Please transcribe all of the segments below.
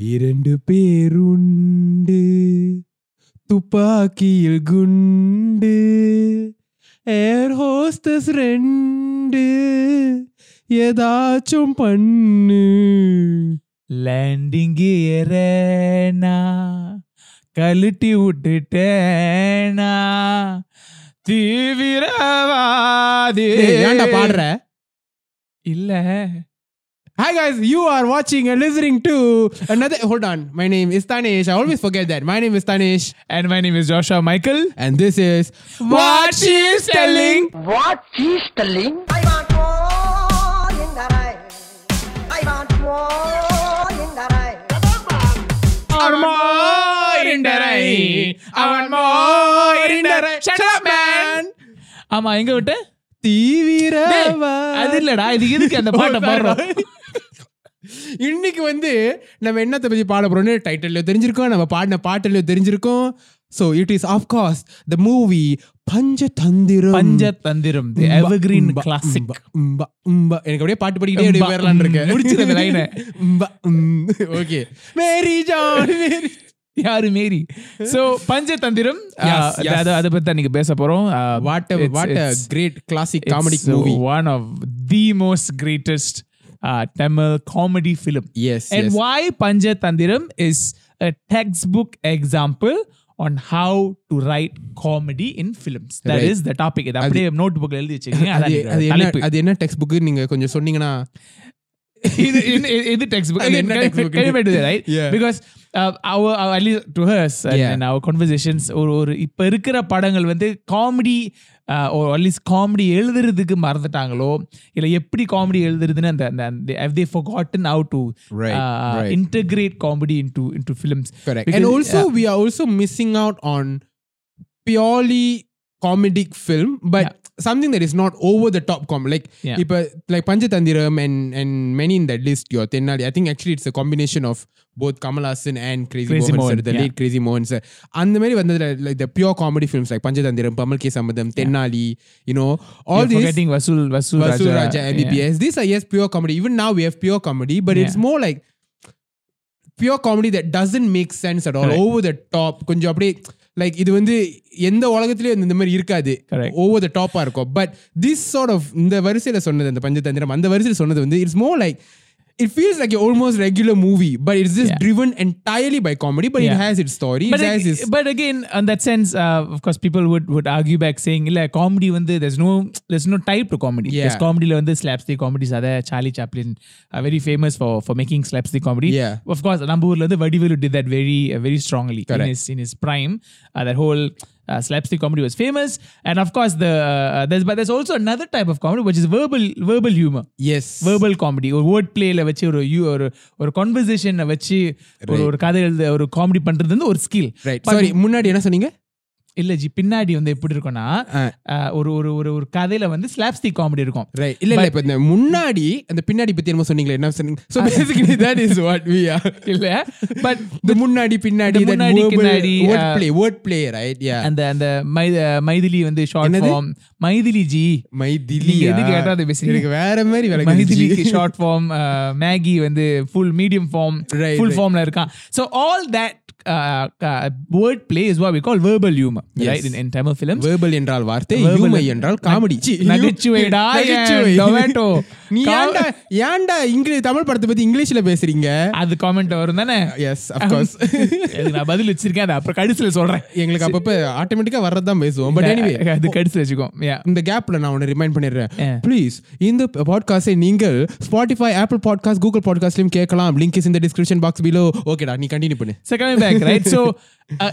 இரண்டு பேருண்டு. துப்பாக்கியில் குண்டு. ஏர் ஹோஸ்டஸ் ரெண்டு. ஏதாச்சும் பண்ணு. லேண்டிங் ஏறேனா. கழட்டி விட்டுட்டேனா. தீவிரவாதி. ஏன்டா பாடுற? இல்ல. Hi guys, you are watching and listening to another. Hold on, my name is Tanesh. I always forget that. My name is Tanesh, and my name is Joshua Michael and this is What She's Telling. What she's telling? I want more in the rain. I want more in the rain. அவன் more in the rain. அவன் more in the rain. Shut up, man. ஆமா எங்க விட்ட தீவிரவா அது இல்லடா இது எதுக்கு அந்த பாட்டை பாடுறோம் இன்னைக்கு வந்து நம்ம என்னத்தை பத்தி பாட போறோம்னு டைட்டில்ல தெரிஞ்சிருக்கோம் நம்ம பாடின பாட்டுல தெரிஞ்சிருக்கோம். So it is of course the movie Panchathanthiram. Panchathanthiram the evergreen உம்பா, classic உம்பா, உம்பா, உம்பா. எனக்கு அப்படியே பாட்டு படிக்கிட்டே அப்படியே உம்பா, போயிடலாம்னு இருக்கேன் முடிச்சிரு அந்த line-அ. ஓகே மேரி ஜான் மேரி யாரு மேரி? So Panchathanthiram uh. அத அத பத்தி நீங்க பேச போறோம். What what great classic comedy movie one of the most greatest uh, Tamil comedy film yes and why Panjathandiram is a textbook example on how to write comedy in films. That Right. is the topic. இது அப்படியே note புக்ல எழுதி வச்சுக்கோங்க அது என்ன. அது என்ன text book நீங்க கொஞ்சம் சொன்னீங்கன்னா இது டெக்ஸ்ட் புக் என்ன? Right. Because and our conversations ஒரு ஒரு இப்ப இருக்கிற படங்கள் வந்து comedy or at least comedy எழுதுறதுக்கு மறந்துட்டாங்களோ இல்ல எப்படி காமெடி எழுதுறதுன்னு அந்த அந்த have they forgotten how to Right, uh, right. integrate comedy into into films correct Because, and also we are also missing out on purely comedic film but Yeah. something that is not over the top comedy. Like yeah. if, like Panchatandiram and and many in that list, your Tenali. I think actually it's a combination of both Kamal Hassan and Crazy, Crazy Mohan, Mohan sir, the yeah. late Crazy Mohan sir. And the many like the pure comedy films like Panchatandiram, Pammal K Sambandam, Tenali, you know, all You're these forgetting Vasool Vasool, Vasool Raja, Raja MBBS. Yeah. These are yes pure comedy. Even now we have pure comedy, but it's more like pure comedy that doesn't make sense at all. Right. Over the top. Konjam like இது வந்து எந்த உலகத்திலயும் இந்த மாதிரி இருக்காது Correct. Over the டாப்பா இருக்கும் but this sort of இந்த வரிசையில சொன்னது அந்த பஞ்சதந்திரம் அந்த வரிசையில சொன்னது வந்து it's more like it feels like an almost regular movie, but it's just yeah. driven entirely by comedy. But yeah. it has its story. But, it ag- its- but again, on that sense, uh, of course, people would, would argue back saying, "Like comedy, when there's no there's no type to comedy. Yeah. There's comedy, when there's slapstick comedies. Are there Charlie Chaplin, are very famous for for making slapstick comedy. Yeah, of course, Namboorla, the Vadivelu did that very uh, very strongly in his in his prime. Uh, that whole uh, slapstick comedy was famous and of course the uh, there's but there's also another type of comedy which is verbal verbal humor yes verbal comedy ஒரு word பிளேல வச்சு ஒரு ஒரு ஒரு கான்வர்சேஷனை வச்சு ஒரு ஒரு கதை எழுத ஒரு காமெடி பண்றது வந்து ஒரு ஸ்கில் right sorry முன்னாடி என்ன சொன்னீங்க இல்ல ஜி பின்னாடி வந்து எப்படி இருக்கும்னா ஒரு ஒரு ஒரு ஒரு கதையில வந்து ஸ்லாப்ஸ்டிக் காமெடி இருக்கும். ரைட் இல்ல இல்ல இப்ப இந்த முன்னாடி அந்த பின்னாடி பத்தி என்னமோ சொன்னீங்களே என்ன சொன்னீங்க? So basically that is what we are இல்ல பட் the முன்னாடி பின்னாடி முன்னாடி, பின்னாடி, uh, play word play right? Yeah. அந்த அந்த மைதிலி வந்து ஷார்ட்? ஃபார்ம் மைதிலி ஜி. மைதிலி நீங்க எதுக்கு கேட்டாவது பேசுறீங்க? வேற மாதிரி விளக்கு மைதிலிக்கு ஷார்ட் ஃபார்ம் மேகி வந்து ஃபுல் மீடியம் ஃபார்ம் ஃபுல். ஃபார்ம்ல இருக்கான். So all that word play is what we call verbal humour Yes. Right in in Tamil films verbal என்றால் வார்த்தை Verbal. ஹியூமை என்றால் காமெடி நகைச்சுவைடா, tomato? நீ ஏன்டா ஏன்டா இங்கிலீஷ் தமிழ் படத்தை பத்தி இங்கிலீஷ்ல பேசுறீங்க? அது காமெண்ட் வரும் தானே? S of course. அதுக்கு நான் பதில் வச்சிருக்கேன்? அதை அப்புறம் கடைசியில சொல்றேன். எங்களுக்கு அப்பப்ப ஆட்டோமேட்டிக்கா வர்றதுதான் பேசுவோம். பட் எனிவே அது கடைசியில வச்சுக்கோ Yeah. இந்த கேப்ல நான் ஒன்னு ரிமைண்ட் பண்ணிடுறேன். ப்ளீஸ் இந்த பாட்காஸ்டை நீங்கள் ஸ்பாட்டிஃபை ஆப்பிள் பாட்காஸ்ட் கூகுள் பாட்காஸ்ட்லயும் கேட்கலாம். லிங்க் இஸ் இந்த டிஸ்கிரிப்ஷன் பாக்ஸ் பிலோ ஓகேடா நீ கண்டினியூ பண்ணு. So coming back, right? So, uh,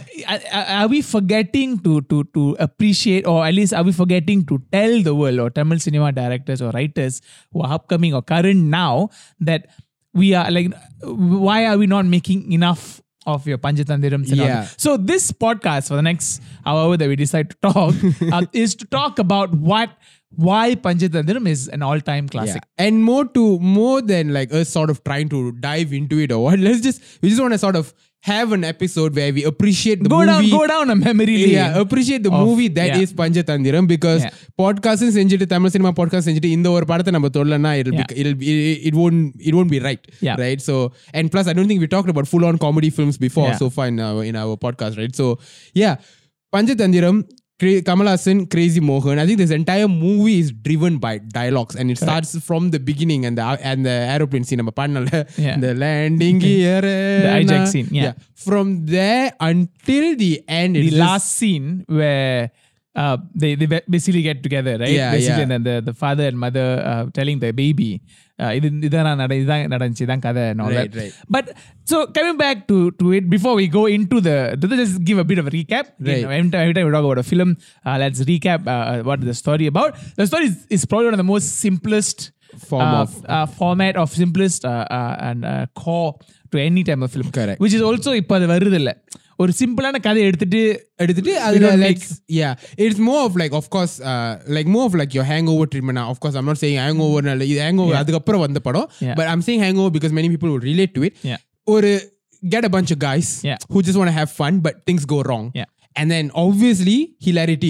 are, we forgetting to to to appreciate, or at least are we forgetting to tell the world, or Tamil cinema directors or writers who are upcoming or current now, that we are like, why are we not making enough? Of your Panjathandirams and all Yeah. So this podcast for the next hour that we decide to talk uh, is to talk about what why Panchatandiram is an all-time classic. Yeah. And more to more than like us sort of trying to dive into it or what. Let's just we just want to sort of have an episode where we appreciate the Go down, movie. go down a memory lane. Yeah, appreciate the of- movie that yeah. is Panchatandiram because Yeah. podcast செஞ்சுட்டு Tamil cinema podcast செஞ்சுட்டு இந்த ஒரு படத்தை நம்ம தொடலனா it'll Yeah. be, it'll be, it won't it won't be right Yeah. right so and plus I don't think we talked about full on comedy films before Yeah. so far in our, in our podcast right so yeah Panchatandiram Kamala Hassan, Crazy Mohan. I think this entire movie is driven by dialogues, and it Correct. starts from the beginning and the and the aeroplane scene. I'm yeah. The landing here, the hijack uh, scene. Yeah. yeah. from there until the end, the last scene where. Uh, they they basically get together, right? Yeah, basically, yeah. And then the, the father and mother uh, telling the baby இது இதான் நட இதான் நடந்துச்சு இதான் கதை and all Right, that. right. But so coming back to to it before we go into the to just give a bit of a recap. You Right. know, every, time, every time we talk about a film, uh, let's recap uh, what the story about. The story is, is probably one of the most simplest Form uh, of- uh, format of simplest uh, uh, and uh, core to any type of film. Correct. Which is also இப்போ அது வருது இல்ல ஒரு சிம்பிளான கதை எடுத்துட்டு எடுத்துட்டு அதுல like yeah it's more of like of course like more of like your hangover treatment of course அம்மா நாட் சேயிங் ஹேங் ஓவர் இது ஹேங் ஓவர் அதுக்கப்புறம் வந்த படம் but I'm saying hangover because many people will relate to it ஒரு get a bunch of guys who just want have fun but things go wrong and then obviously hilarity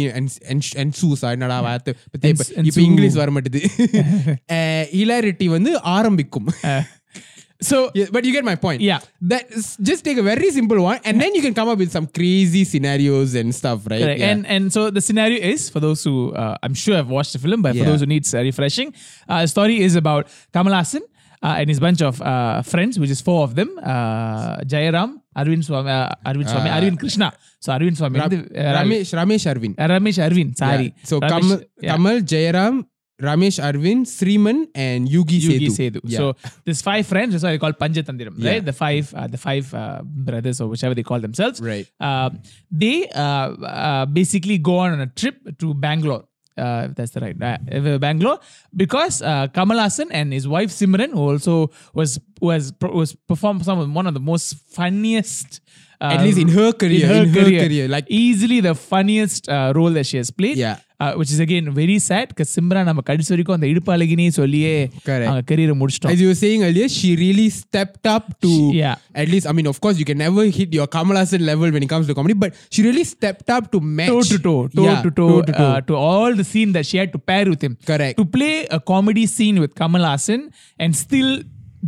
and ensues என்னடா வார்த்தை இப்போ English வர மாட்டேது. ஹிலாரிட்டி வந்து ஆரம்பிக்கும். Eh. So, yeah, but you get my point. Yeah. that just take a very simple one, and then you can come up with some crazy scenarios and stuff, right? Correct. Yeah. And and so the scenario is for those who uh, I'm sure have watched the film, but yeah. for those who needs uh, refreshing, uh, the story is about Kamal Hassan uh, and his bunch of uh, friends, which is four of them, uh, Jayaram, Arvind Swami, uh, Arvind Swami, uh, Arvind Krishna. So Arvind Swami, Ram- uh, Ramesh, Ramesh Arvind, uh, Ramesh Arvind. Sorry. Yeah. So Ramesh, Kamal, yeah. Kamal, Jayaram, Ramesh Arvind, Sriman, and Yugi, Yugi Sethu. Sethu. Yeah. So there's five friends. That's why they call Panchatandiram, Yeah. right? The five, uh, the five uh, brothers or whichever they call themselves. Right. Uh, they uh, uh, basically go on a trip to Bangalore. Uh, if that's the right uh, Bangalore because uh, Kamal Hassan and his wife Simran, who also was was was performed some of one of the most funniest. Uh, At least in her career, in her, in her career, career, like- easily the funniest uh, role that she has played. Yeah. Which is again very sad because Simran நம்ம கடைசி வரைக்கும் அந்த இடுப்பு அழகினே சொல்லியே அவங்க கரியரை முடிச்சிட்டோம். As you were saying earlier she really stepped up to yeah. at least I mean of course you can never hit your Kamal Hassan level when it comes to comedy but she really stepped up to match. Toe to toe toe to toe, uh, to, all the scene that she had to pair with him. Correct. To play a comedy scene with Kamal Hassan and still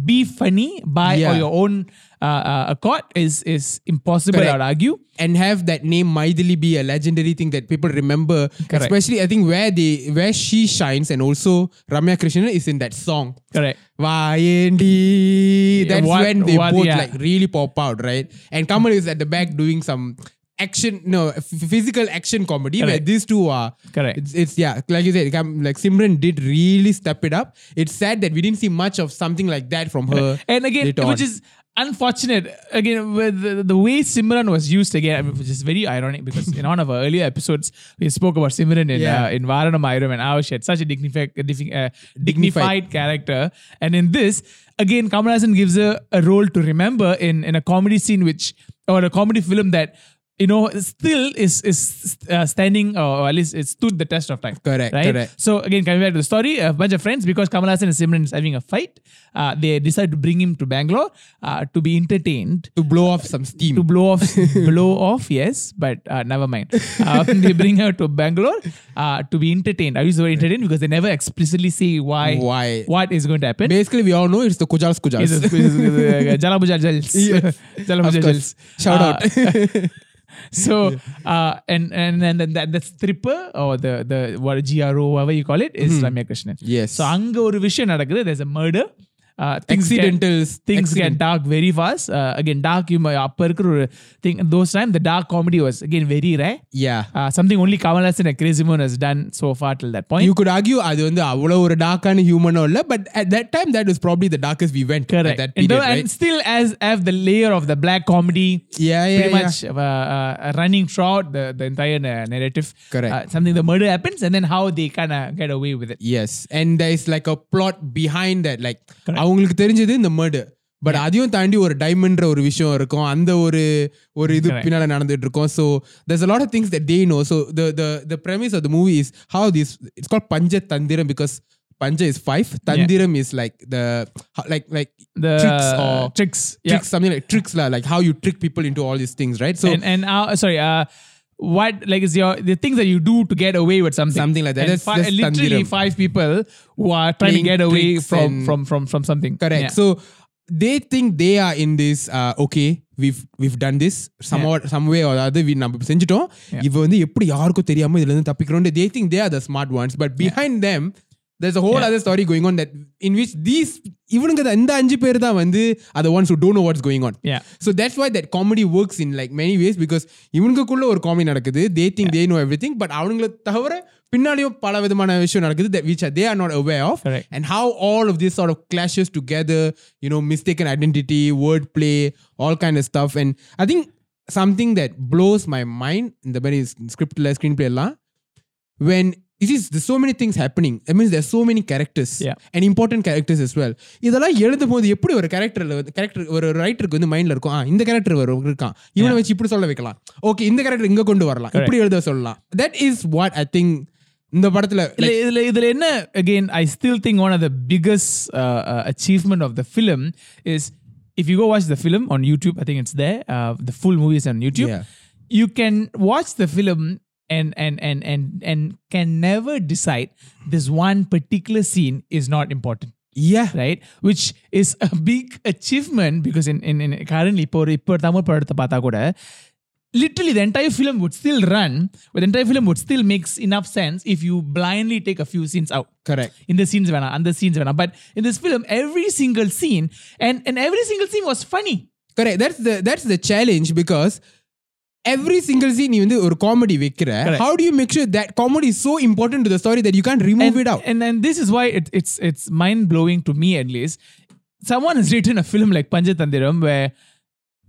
be funny by Yeah. or your own uh, uh, accord is is impossible. Correct. I would argue. and have that name Maidili be a legendary thing that people remember. Correct. Especially, I think where they where she shines, and also Ramya Krishnan is in that song. Correct. Vayendi. That's what- when they what- both yeah. like really pop out, right? And Kamal is at the back doing some action, no f- physical action comedy where these two are. Correct. It's, it's yeah, like you said, like Simran did really step it up. It's sad that we didn't see much of something like that from her. And again, which is unfortunate. Again, with the, the way Simran was used again, which is very ironic because in one of our earlier episodes, we spoke about Simran in Yeah. uh, in Vaaranam Aayiram and how she had such a dignified, dignified, uh, Dignified. dignified character. And in this, again, Kamal Hassan gives her a role to remember in, in a comedy scene, which or a comedy film that you know still is is uh, standing or at least it stood the test of time. Correct, Right. correct. So again, coming back to the story, a bunch of friends because Kamal Hassan and Simran is having a fight. Uh, they decide to bring him to Bangalore uh, to be entertained. to blow off some steam. To blow off, blow off, yes, but uh, never mind. Uh, they bring her to Bangalore uh, to be entertained. I use the word entertained because they never explicitly say why, Why? what is going to happen. Basically, we all know it's the Kujals Kujals. Is it- is it, uh, Jals. Jalabuja Jals. Shout out. so uh, and and and then that the stripper or the the what GRO whatever you call it is Ramya Krishnan. Yes. So அங்க ஒரு விஷயம் நடக்குது there's a murder. uh, things accidentals get, things accident. get dark very fast uh, again dark humor அப்ப இருக்கிற ஒரு thing those times the dark comedy was again very rare yeah uh, something only Kamal Hassan and Crazy Mohan has done so far till that point you could argue அது வந்து அவ்வளவு ஒரு டார்க்கான ஹியூமனோ இல்ல but at that time that was probably the darkest we went correct at that period, and, right? and still as have the layer of the black comedy yeah yeah pretty yeah. much uh, uh, running throughout the, the entire narrative correct uh, something the murder happens and then how they kind of get away with it yes and there is like a plot behind that like correct. அவங்களுக்கு தெரிஞ்சது இந்த murder. But அதையும் தாண்டி ஒரு டைமண்ட்ற ஒரு விஷயம் இருக்கும் அந்த ஒரு ஒரு இது Correct. பின்னால நடந்துட்டு இருக்கும் so there's a lot of things that they know so the the the premise of the movie is how this it's called panja tandiram because panja is five tandiram is like the how- like like The tricks or tricks. Yeah. tricks something like tricks lah, like how you trick people into all these things right so and and uh, sorry, uh, what like is your the things that you do to get away with something? Something like that. And That's- fi- that's literally tandiram. five people who are trying Playing to get away tricks from, and- from from from something. correct Yeah. so they think they are in this uh, okay we've we've done this somewhat some way or other we நம்ம இப்ப செஞ்சுட்டோம் Yeah. இவ வந்து எப்படி யாருக்கும் தெரியாம இதுல இருந்து தப்பிக்கிறோம் they think they are the smart ones but behind them there's a whole Yeah. other story going on that in which these இவனுங்க தான் இந்த அஞ்சு பேர் தான் வந்து are the ones who don't know what's going on Yeah. so that's why that comedy works in like many ways because இவனுக்குள்ள ஒரு comedy நடக்குது they think they know everything but அவனுங்களை தவிர பின்னாடியும் பல விதமான விஷயம் நடக்குது that which are, they are not aware of Correct. and how all of this sort of clashes together you know mistaken identity wordplay all kind of stuff and i think something that blows my mind in the very script screenplay எல்லாம் when it is there's so many things happening that means there's so many characters Yeah. and important characters as well இதெல்லாம் எழுதும் போது எப்படி ஒரு கேரக்டர்ல வந்து character ஒரு ரைட்டருக்கு வந்து மைண்ட்ல இருக்கும் ஆ இந்த கேரக்டர் வரும் இருக்கான் இவனை வச்சு இப்படி சொல்ல வைக்கலாம் ஓகே இந்த கேரக்டர் இங்க கொண்டு வரலாம் இப்படி எழுத சொல்லலாம் that is what I think இந்த படத்துல இதுல இதுல இதுல என்ன again I still think one of the biggest uh, uh, achievement of the film is if you go watch the film on YouTube I think it's there uh, the full movie is on YouTube Yeah. you can watch the film and and and and and can never decide this one particular scene is not important yeah right which is a big achievement because in in, in currently இப்போ ஒரு இப்போ ஒரு தமிழ் படத்தை பார்த்தா கூட literally the entire film would still run but the entire film would still makes enough sense if you blindly take a few scenes out correct in the scenes வேணாம் அந்த scenes வேணாம் but in this film every single scene and and every single scene was funny correct that's the that's the challenge because every single scene நீ வந்து ஒரு comedy வைக்கிற Correct. how do you make sure that comedy is so important to the story that you can't remove and, it out And and this is why it, it's it's mind blowing to me at least. Someone has written a film like Panjatandiram where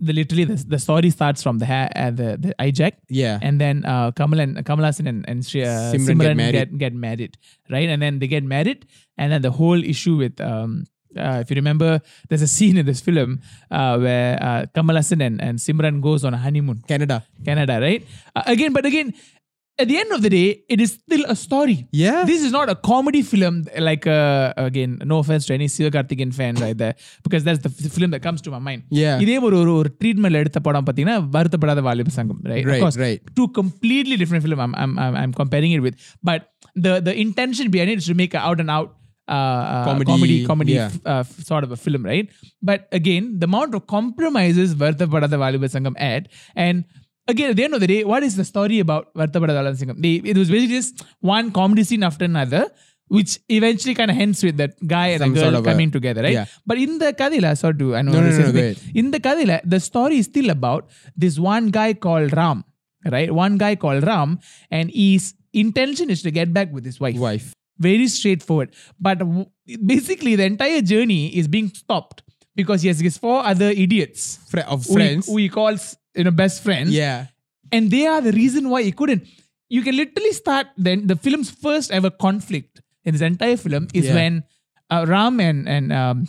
the literally the, the story starts from the ha- uh, the the hijack. yeah And then uh, Kamal and Kamal Hassan and, and Shri, uh, Simran Simran, get married. get, get married, right? And then they get married, and then the whole issue with um, uh, if you remember, there's a scene in this film uh, where uh, Kamal Hassan and, and Simran goes on a honeymoon, canada Canada, right? Uh, again, but again, at the end of the day, it is still a story. yeah This is not a comedy film like uh, again no offense to any Sivakarthikeyan fan right there because that's the f- film that comes to my mind. Yeah. இதே ஒரு ஒரு ஒரு treatment எடுத்த படம் பார்த்தீங்கன்னா வருத்தப்படாத வாலிப சங்கம் right Right, of course right. two completely different film I'm I'm I'm, I'm comparing it with but the the intention behind it is to make an out and out uh, uh, comedy, comedy, comedy yeah. f- uh, sort of a film, right? But again, the amount of compromises Varthapada Valiba Sangam had, and again, at the end of the day, what is the story about Varthapada Valiba Sangam? They, it was basically just one comedy scene after another, which eventually kind of ends with that guy and Some the girl sort of coming a, together, right? Yeah. But in the Kadila, sorry to, I know no, this no, no, no in the Kadila, the story is still about this one guy called Ram, right? One guy called Ram, and his intention is to get back with his wife. Wife very straightforward. But w- basically, the entire journey is being stopped because he has his four other idiots of who he- friends who he, calls you know best friends, yeah and they are the reason why he couldn't. You can literally start then the film's first ever conflict in this entire film is Yeah. when uh, Ram and and um,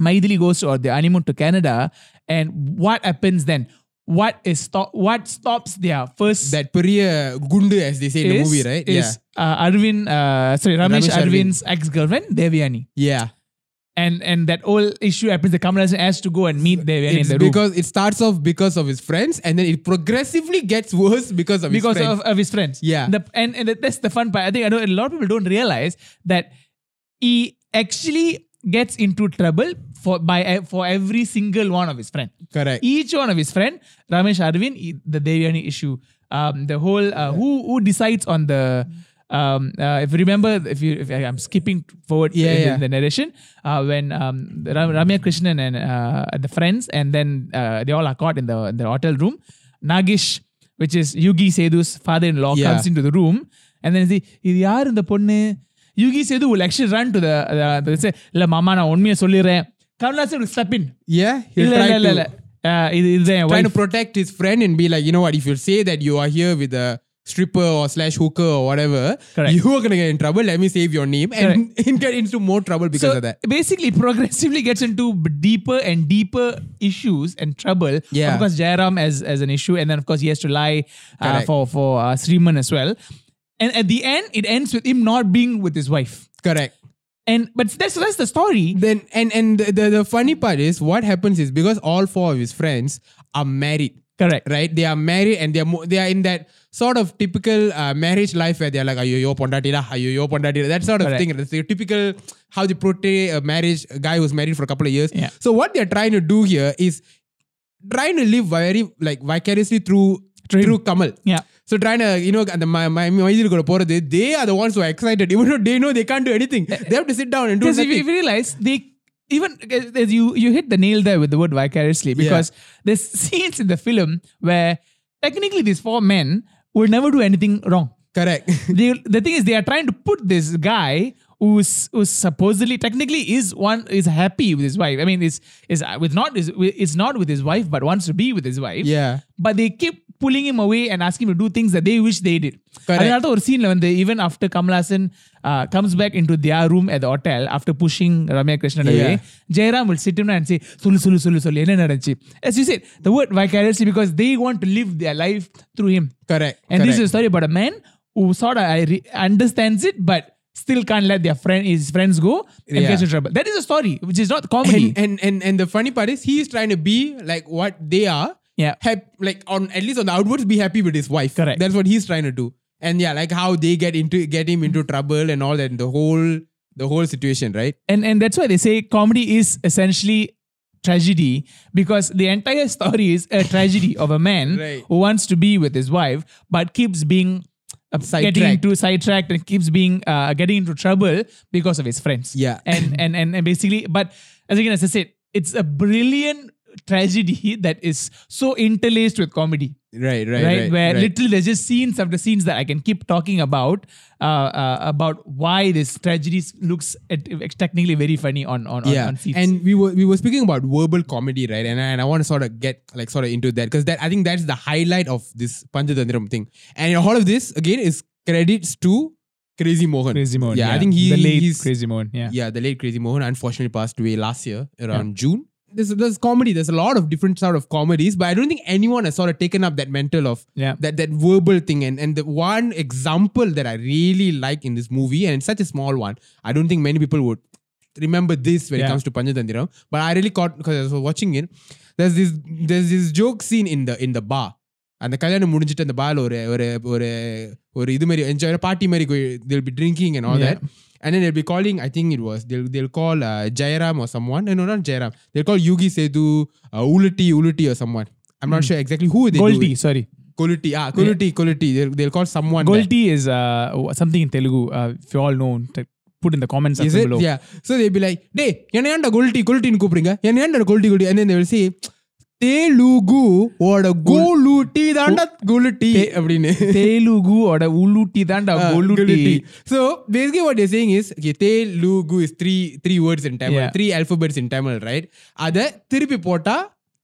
Maidili goes to the honeymoon to Canada, and what happens then? what is stop what stops their first that period gunde as they say is, in the movie, right? Is yeah. uh, Arvind uh, sorry, Ramesh, Ramesh Arvind's ex-girlfriend, Devayani. Yeah. And and that whole issue happens. The camera has to go and meet Devayani it's in the room. Because it starts off because of his friends, and then it progressively gets worse because of because of, of, his friends. Yeah. The, and and that's the fun part. I think I know a lot of people don't realize that he actually gets into trouble for by eh, for every single one of his friend. Correct. Each one of his friend, Ramesh Arvind, the Devayani issue, um, the whole uh, who who decides on the. Um, uh, if you remember, if you, if I'm skipping forward yeah, in, yeah. the narration, uh, when um, Ramya Krishnan and uh, the friends, and then uh, they all are caught in the in the hotel room. Nagesh, which is Yugi Sethu's father-in-law, yeah. comes into the room, and then he, are in the பொண்ணு?" Yuki Sethu will actually run to the, the, the say இல்ல மாமா நான் உண்மையை சொல்லிடுறேன் Kamal Haasan will step in yeah he'll இல்ல try இல்ல இல்ல to இல்ல Uh, இது இதுதான் என் trying wife. to protect his friend and be like, you know what, if you say that you are here with a stripper or slash hooker or whatever, Correct. you are gonna get in trouble. Let me save your name and, and get into more trouble because so of that. basically progressively gets into b- deeper and deeper issues and trouble. Yeah. Of course, Jairam as, as an issue. And then, of course, he has to lie uh, Correct. for, for uh, Sriman as well. And at the end, it ends with him not being with his wife. Correct. And but that's that's the story. Then and and the, the, the funny part is what happens is because all four of his friends are married. Correct. right? They are married and they are mo- they are in that sort of typical uh, marriage life where they are like, ayo yo pondatira, ayo yo pondatira, that sort of Correct. thing. That's the typical how they portray a marriage, a guy who's married for a couple of years. Yeah. So what they're trying to do here is trying to live very like vicariously through Through him. through Kamal. Yeah. So trying to, you know, அந்த மைதில் கூட போறது they are the ones who are excited even though they know they can't do anything. They have to sit down and do Because if you, nothing. if you realize they even uh, as you you hit the nail there with the word vicariously because there's scenes in the film where technically these four men will never do anything wrong. Correct. they, the thing is they are trying to put this guy who's who's supposedly technically is one is happy with his wife. I mean, is is uh, with not is is not with his wife, but wants to be with his wife. Yeah. But they keep pulling him away and asking him to do things that they wish they did. Correct. அதனால ஒரு சீன்ல வந்து even after Kamal Hassan uh, comes back into their room at the hotel after pushing Ramya Krishnan away, Yeah. Jairam will sit him and say, சொல்லு சொல்லு சொல்லு சொல்லு என்ன நடந்துச்சு As you said, the word vicariously because they want to live their life through him. Correct. And this correct. is a story about a man who sort of I re- understands it, but still can't let their friend his friends go and Yeah. gets in trouble. That is a story, which is not comedy. and, and and and the funny part is he's trying to be like what they are. yeah. Hap- like on at least on the outwards, be happy with his wife. Correct. That's what he's trying to do. And yeah, like how they get into get him into trouble and all that. The whole the whole situation, right? and and that's why they say comedy is essentially tragedy because the entire story is a tragedy of a man Right. who wants to be with his wife but keeps being uh, getting into sidetracked and keeps being uh, getting into trouble because of his friends Yeah. and and and, and basically but as again as i said it's a brilliant tragedy that is so interlaced with comedy Right, right, right, where right. literally there's just scenes after scenes that I can keep talking about uh, uh, about why this tragedy looks at, technically very funny on on on, yeah, on seats. and we were we were speaking about verbal comedy, right? And I, and I want to sort of get like sort of into that because that I think that's the highlight of this Panchadandram thing. And all of this again is credits to Crazy Mohan. Crazy Mohan, Yeah, I think he the late he's Crazy Mohan, yeah. yeah, the late Crazy Mohan unfortunately passed away last year around June There's, there's comedy. There's a lot of different sort of comedies, but I don't think anyone has sort of taken up that mental of Yeah. that that verbal thing. And and the one example that I really like in this movie, and it's such a small one, I don't think many people would remember this when it Yeah. comes to Panchatandiram. But I really caught because I was watching it. There's this there's this joke scene in the in the bar. அந்த கல்யாணம் முடிஞ்சிட்டு அந்த பால் ஒரு ஒரு ஒரு ஒரு இது மாதிரி என்ஜாய் பார்ட்டி மாதிரி they'll be drinking and all Yeah. and then they'll be calling, I think it was, they'll, they'll call uh, Jairam or someone. No, no, not Jairam. They'll call Yugi Sethu, uh, uluti or someone. I'm not hmm. sure exactly who they Golti, do. sorry. Koliti, ah, Koliti, Koliti. They'll, they'll call someone. Golti is uh, something in Telugu, uh, if you all know. Put in the comments is it? below. Yeah. So they'll be like, "Hey, என்ன ஏன்டா Kuluti in Kupringa. என்ன ஏன்டா Kuluti, Goldie and then they will say தேலுகு ஓட கோலுட்டி தாண்டா கொலுட்டி அப்படின்னு Telugu or uluti than Ah, goluti. Guluti. So basically what they're saying is okay, Telugu is three three words in Tamil, Yeah. three alphabets in Tamil, right? அத திருப்பி போட்டா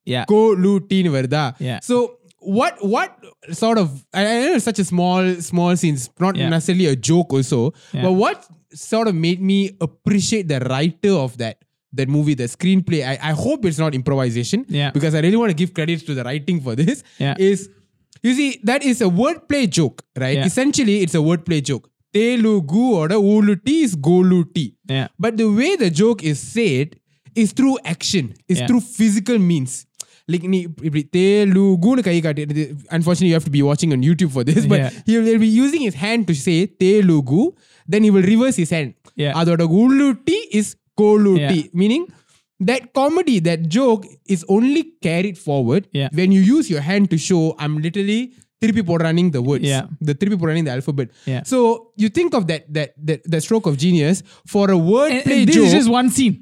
Yeah. கோலுட்டின்னு வருதா Yeah. So what what sort of I I know it's such a small small scenes, not Yeah. necessarily a joke also, Yeah. but what sort of made me appreciate the writer of that that movie, the screenplay. I, I hope it's not improvisation Yeah. because I really want to give credits to the writing for this. Yeah. Is you see that is a wordplay joke, right? Yeah. Essentially, it's a wordplay joke. Telugu or the uluti is goluti. Yeah. But the way the joke is said is through action, is Yeah. through physical means. Like நீ இப்படி தெலுங்குன்னு கை காட்டி unfortunately you have to be watching on YouTube for this but Yeah. he will be using his hand to say Telugu then he will reverse his hand Yeah. அதோட உள்ளுட்டி is கொலுட்டி meaning that comedy that joke is only carried forward Yeah. when you use your hand to show I'm literally திருப்பி போடுறாning the words Yeah. the திருப்பி போடுறாning the alphabet Yeah. so you think of that that that, that stroke of genius for a word And, play and this joke is just one scene.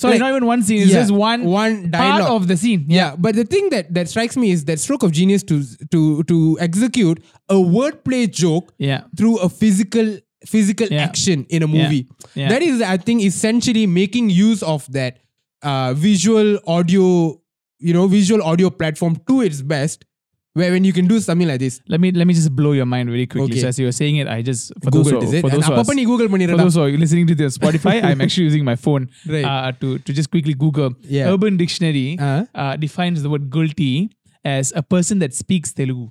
Sorry, Like, not even one scene. It's yeah, just one one part dialogue. of the scene. yeah but the thing that that strikes me is that stroke of genius to to to execute a wordplay joke Yeah. through a physical physical yeah. action in a movie. Yeah. Yeah. That is, I think, essentially making use of that uh, visual audio, you know, visual audio platform to its best. Where when you can do something like this. Let me let me just blow your mind very quickly. Okay. So as you were saying it, I just for Googled those, who, it, for, those are, for those who are listening to the Spotify, I'm actually using my phone right. uh, to to just quickly Google. Urban Dictionary uh-huh. uh, defines the word gulti as a person that speaks Telugu.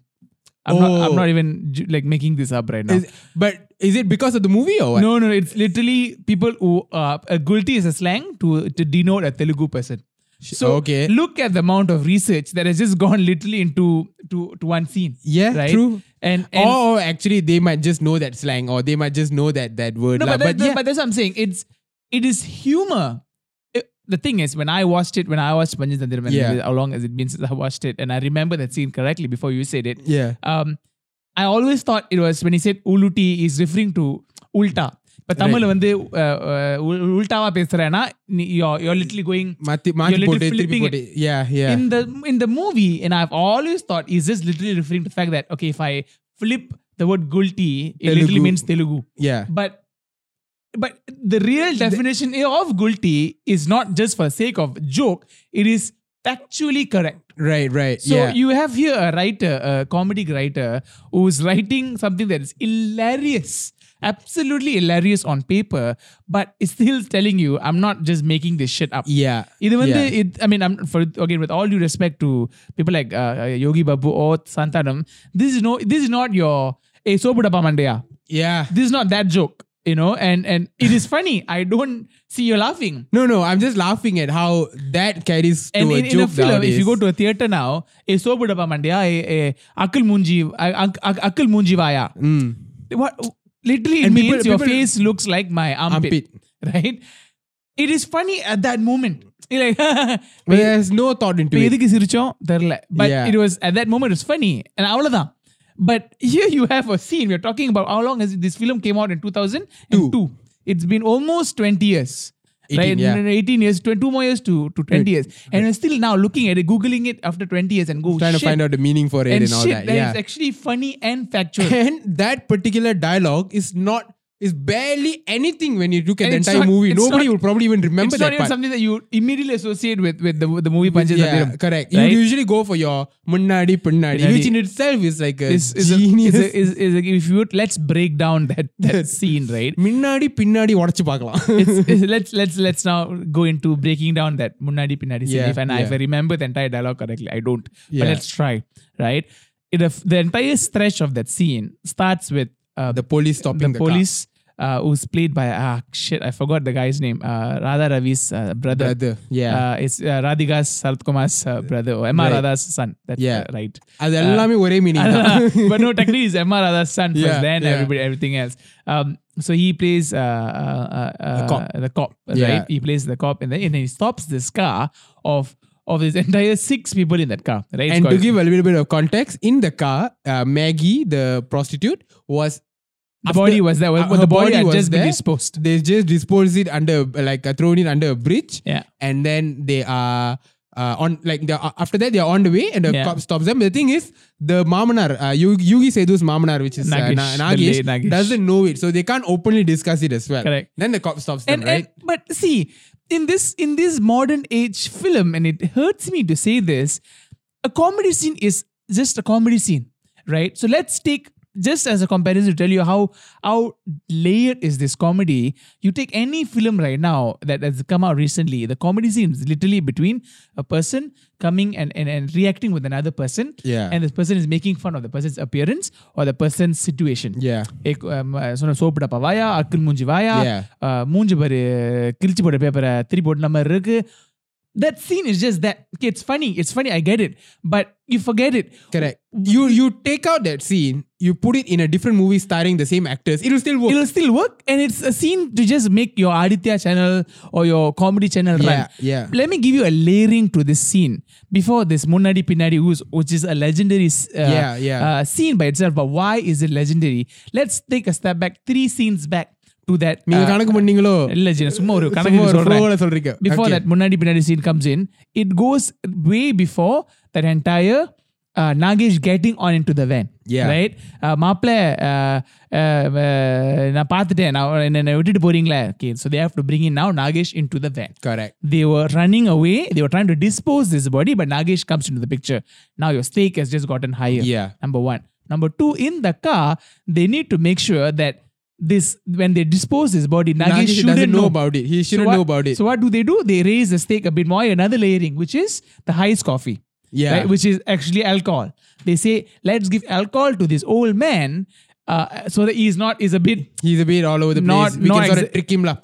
I'm not I'm Oh. not even like making this up right now. Is- but is it because of the movie or what? No, no, it's literally people who uh, a gulti is a slang to to denote a Telugu person. So okay. look at the amount of research that has just gone literally into to, to one scene. Yeah, right? true. And, and or actually, they might just know that slang, or they might just know that that word. no, lah. but, that, but yeah, but that's what I'm saying. It's it is humor the thing is, when I watched it, when I watched Panjins and yeah. how long has it been since I watched it? And I remember that scene correctly before you said it. Yeah. Um, I always thought it was when he said uluti is referring to ulta. But Tamil, right. vandhi, uh, uh, ulta you're, you're literally going. You're literally flipping Yeah, yeah. In the, in the movie, and I've always thought, is this literally referring to the fact that, okay, if I flip the word "gulti," it literally means Telugu. Yeah. But but the real definition the, of gulti is not just for sake of joke it is factually correct. Right right. So yeah. you have here a writer a comedic writer who's writing something that is hilarious absolutely hilarious on paper but it's still telling you i'm not just making this shit up. Yeah. Even yeah. they, it, i mean i'm for again with all due respect to people like uh, uh yogi babu or santanam this is no this is not your a hey, yeah. This is not that joke you know, and and it is funny. I don't see you laughing. no no I'm just laughing at how that carries to And a in, in a joke film, nowadays. if you go to a theater now, a sobudapa mandaya, a, a akil munji, a, a, akil munji vaya. Mm. What literally it And means people- your people- face looks like my armpit, Armpit. right? It is funny at that moment. You're like, But there's no thought into இப்ப it எதுக்கு சிரிச்சோம் தெரியல but Yeah. It was at that moment it's funny and அவ்வளவுதான் but here you have a scene. We're talking about how long has this film came out in 2002. Two. It's been almost 20 years. 18, right? Yeah. 18 years, 22 more years to, to 20 years. And Good. I'm still now looking at it, Googling it after 20 years and go, trying shit. to find out the meaning for it and, and all that. Yeah. That is actually funny and factual. And that particular dialogue is not is barely anything when you look at And the it's entire not- movie it's nobody not- will probably even remember it's not that even part something that you immediately associate with with the, the movie Panchas yeah, correct. You right? usually go for your munnadi pinnadi, Pinnadi. which in itself is like a is, is, a, genius. is, a, is, is a, if you would, let's break down that, that scene, right? முன்னாடி பின்னாடி உடைச்சு பார்க்கலாம் it's, it's, let's let's let's now go into breaking down that munnadi pinnadi scene. Yeah, if, and yeah. if I remember the entire dialogue correctly, I don't. But Yeah. let's try, right? It, the, the entire stretch of that scene starts with uh, the police stopping the the, police uh, who's played by ah shit I forgot the guy's name uh, Radha Ravi's uh, brother. car. brother yeah Uh, it's uh, Radhika's Sarath Kumar's uh, brother or Emma Right. Radha's son. That's Yeah. uh, right. அது எல்லாமே ஒரே meaning தான் but no, technically it's Emma Radha's son first, Yeah, then yeah. everybody, everything else. Um, so he plays uh, uh, uh, uh, cop. the cop, Yeah. right? He plays the cop, and then and then he stops this car of of this entire six people in that car, right? It's and to called- give a little bit of context in the car uh, Maggie the prostitute was the after- body was there, uh, but the body, body had was just been disposed. they just dispose it under like uh, thrown it under a bridge Yeah. and then they are uh, on like they are, after that they are on the way and the Yeah. cop stops them. The thing is, the Mamanar, uh, Yu- Yugi Sethu's Mamanar, which is Nagesh, uh, Na- the Nagesh, late Nagesh. doesn't know it, so they can't openly discuss it as well. Correct. Then the cop stops them, and, right? and but see in this in this modern age film and it hurts me to say this a comedy scene is just a comedy scene right so let's take just as a comparison to tell you how how layered is this comedy you take any film right now that has come out recently the comedy scene is literally between a person coming and, and, and reacting with another person Yeah. and this person is making fun of the person's appearance or the person's situation Yeah. Ek, um, சொன்ன சோப்புடப்பா வாயா அக்கில் மூஞ்சி வாயா Yeah. uh, மூஞ்சி பாரு கிழிச்சு போட்ட பேப்பரை திருப்பி போட்ட மாதிரி இருக்கு that scene is just that okay, it's funny it's funny i get it but you forget it Correct. You you take out that scene, you put it in a different movie starring the same actors, it will still work. it'll still work and it's a scene to just make your aditya channel or your comedy channel Yeah, run yeah. let me give you a layering to this scene before this munadi pinadi who's which is a legendary uh, Yeah, yeah. Uh, scene by itself but why is it legendary let's take a step back three scenes back to that நீங்க uh, கணக்கு பண்ணீங்களோ இல்ல ஜீனா சும்மா ஒரு சும்மா கணக்கு ஒரு சொல்றேன் flow ல சொல்றீங்க. before Okay. that முன்னாடி பின்னாடி scene comes in it goes way before that entire uh, Nagesh getting on into the van. Yeah. Right? Uh, மாப்பிள்ள uh, uh, uh, நான் பார்த்துட்டேன் நான் என்னை விட்டுட்டு போறீங்களா okay so they have to bring in now Nagesh into the van Correct. they were running away they were trying to dispose this body but Nagesh comes into the picture now your stake has just gotten higher Yeah. number one number two in the car they need to make sure that this when they dispose his body Nagesh, Nagesh shouldn't know know about it. He shouldn't what, know about it. So what do they do? They raise the stake a bit more, another layering, which is the highest coffee. Yeah. Right, which is actually alcohol. They say, let's give alcohol to this old man uh, so that he's not is a bit He's a bit all over the Not- place. We not can sort of trick him lah.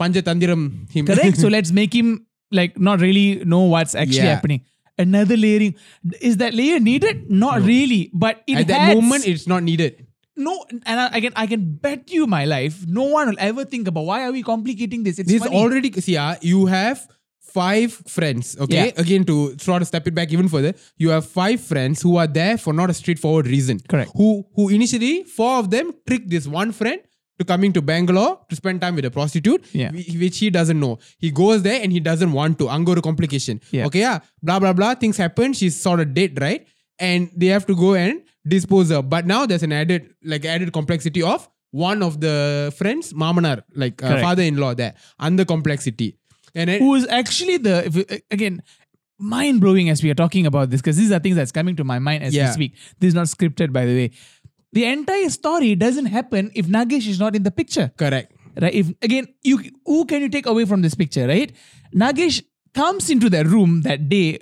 Him. correct. so let's make him like not really know what's actually Yeah. happening. Another layering. Is that layer needed? Not really. But At that moment, it's not needed. No, and I, I can I can bet you my life, no one will ever think about why are we complicating this. It's This funny. already see ah, you have five friends. Okay, Yeah. again to sort of step it back even further, you have five friends who are there for not a straightforward reason. Correct. Who who initially four of them tricked this one friend to coming to Bangalore to spend time with a prostitute, Yeah. which he doesn't know. He goes there and he doesn't want to. Anger complication. Yeah. Okay, yeah, blah blah blah. Things happen. She's sort of dead, right? And they have to go and dispose her. But now there's an added like added complexity of one of the friends, Mamanar, like uh, father-in-law there, and the complexity. And it, who's actually the if, again mind blowing as we are talking about this because these are things that's coming to my mind as Yeah. we speak. This is not scripted, by the way. The entire story doesn't happen if Nagesh is not in the picture, correct. right? If again, you who can you take away from this picture, right? Nagesh comes into the room that day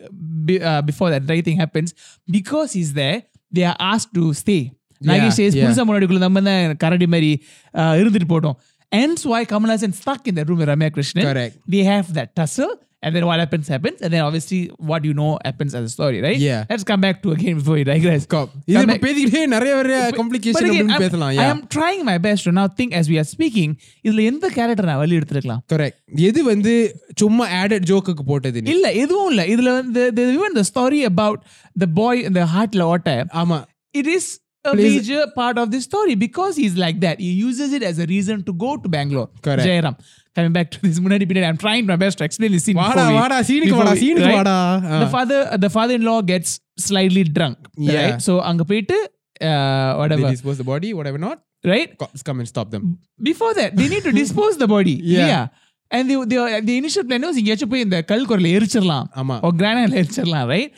uh, before that very thing happens because he's there. They are asked to stay. Nagesh Yeah, says, yeah. புதுசா முன்னாடிக்குள்ள நம்ம தான் கரடி மாதிரி uh, இருந்துட்டு போட்டோம் Hence why Kamal Hassan stuck in the room with Ramya Krishnan. Correct. They have that tussle, And then what happens happens, and then obviously what you know happens as a story, right? Yeah. Let's come back to again before we digress. Cop. இது பேசிக்கிட்டே நிறைய நிறைய But complication again, அப்படின்னு பேசலாம் I yeah am trying my best to now think as we are speaking. இதுல எந்த character நான் வழி எடுத்துருக்கலாம் கரெக்ட் எது வந்து சும்மா ஆடட் ஜோக்குக்கு போட்டது இல்ல எதுவும் இல்ல இதுல வந்து the, even the story about the boy in the heartல ஓட்ட ஆமா it is a Plays- major part of this story because he's like that. He uses it as a reason to go to Bangalore. Correct. Jairam. Coming back to this முன்னாடி பின்னாடி, I'm trying my best to explain this scene. வாடா before we- வாடா சீனுக்கு before வாடா we- சீனுக்கு right? வாடா The father, the father-in-law gets slightly drunk. Yeah. Right? So அங்க போயிட்டு uh, they whatever. dispose the body whatever not Right? cops come and stop them Before that, they need to dispose the body. Yeah. And they, they, the initial plan was எங்கேயாச்சும் போய் இந்த கல்குரல எரிச்சிடலாம் ஆமா or granite எரிச்சிடலாம் right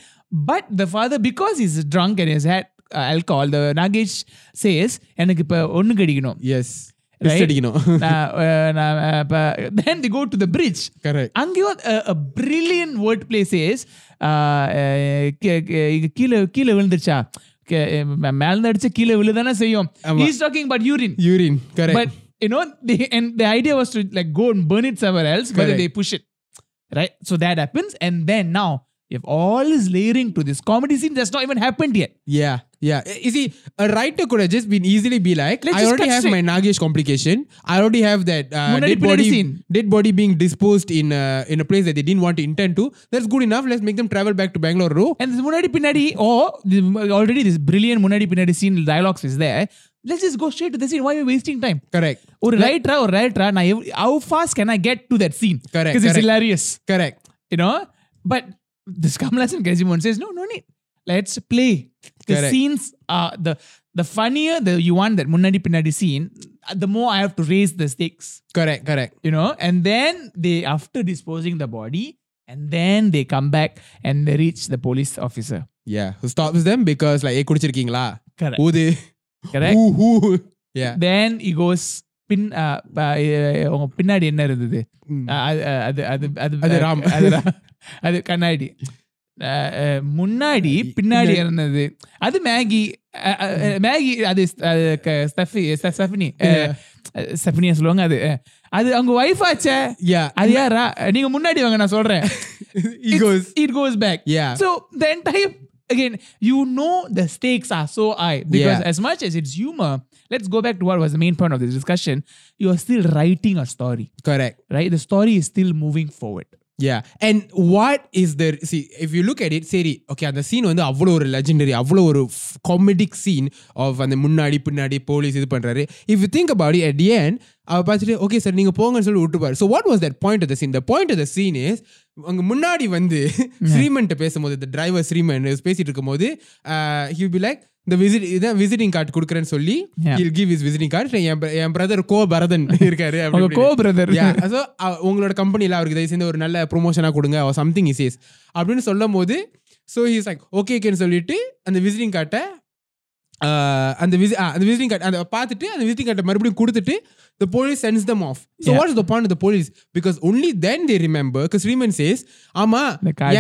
but the father because he's drunk and has had uh, alcohol the Nagesh says எனக்கு இப்ப ஒண்ணு கடிக்கணும் S Right? அடிக்கணும் நான், uh, நான், uh, இப்ப- then they go to the bridge correct அங்கேயும் a, a brilliant word play says uh, uh, key- key- இங்க கீழே கீழே விழுந்துருச்சா கே- மே- மேல இருந்து அடிச்சா கீழே விழுதானே செய்யும் ஆமா. he's talking about urine urine correct but you know they, and the idea was to like go and burn it somewhere else but then Correct. they push it right so that happens and then now you have all this layering to this comedy scene that's not even happened yet Yeah, yeah. You see, a writer could have just been easily be like, Let's I just already cut have straight. my Nagesh complication. I already have that uh, முன்னாடி dead பின்னாடி body, scene. dead body being disposed in uh, in a place that they didn't want to intend to. That's good enough. Let's make them travel back to Bangalore. Bro. and this munadi pinadi or the, already this brilliant munadi pinadi scene dialogues is there let's just go straight to the scene why are we wasting time Correct. ஒரு ரைட்டரா ஒரு ரைட்டரா நான் எவ்- how fast can I get to that scene Correct, because it's correct. hilarious Correct. this Kamalas and Kajimon says, no, no need. Let's play. The Correct. scenes are the the funnier the you want that Munnadi Pinadi scene, uh, the more I have to raise the stakes. Correct, correct. You know, and then they after disposing the body, and then they come back and they reach the police officer. Yeah. Who stops them because like, hey, Correct. Who they Correct. Who who? Yeah. Then he goes பின் உங்க பின்னாடி என்ன இருந்தது? அது அது அது அது ராம். அது கண்ணாடி. முன்னாடி பின்னாடி இருந்தது. அது மேகி மேகி அது ஸ்டெஃபனி ஸ்டெஃபனியா சொல்லுவாங்க அது அது அவங்க ஒய்ஃப் ஆச்சே? Yeah. அது யாரா? நீங்க முன்னாடி வாங்க நான் சொல்றேன். Goes back. Yeah. so the entire again you know the stakes are so high because Yeah. as much as it's humor let's go back to what was the main point of this discussion you are still writing a story Correct. right the story is still moving forward Yeah. And what is the see if you look at it சரி okay அந்த scene வந்து அவ்வளோ ஒரு legendary அவ்வளோ ஒரு comedic scene of அந்த முன்னாடி பின்னாடி போலீஸ் இது பண்றாரு if you think about it at the end அவர் பார்த்துட்டு ஓகே சார் நீங்க போங்கன்னு சொல்லி விட்டுப்பாரு so what was that point of the scene the point of the scene is அங்க முன்னாடி வந்து ஸ்ரீமன்ட்ட பேசும்போது இந்த டிரைவர் ஸ்ரீமன் பேசிட்டு இருக்கும்போது ஹி பி லைக் இந்த விசிட் இதான் விசிட்டிங் கார்டு கொடுக்குறேன்னு சொல்லி. He'll give his visiting card என் பிரதர் கோ பரதன் இருக்காரு. கோ பிரதர் அ- உங்களோட கம்பெனில அவருக்கு தயவு செஞ்சு ஒரு நல்ல ப்ரொமோஷனா கொடுங்க சம்திங் இஸ் அப்படின்னு சொல்லும் போது ஸோ ஹீஸ் லைக் ஓகே ஓகேன்னு சொல்லிட்டு அந்த விசிட்டிங் கார்ட்டை அந்த விசி அந்த விசிட்டிங் கார்டு அந்த பார்த்துட்டு அந்த விசிட்டிங் கார்டை மறுபடியும் கொடுத்துட்டு the police sends them off so what the point the police because only then they remember because Sriman says ஆமா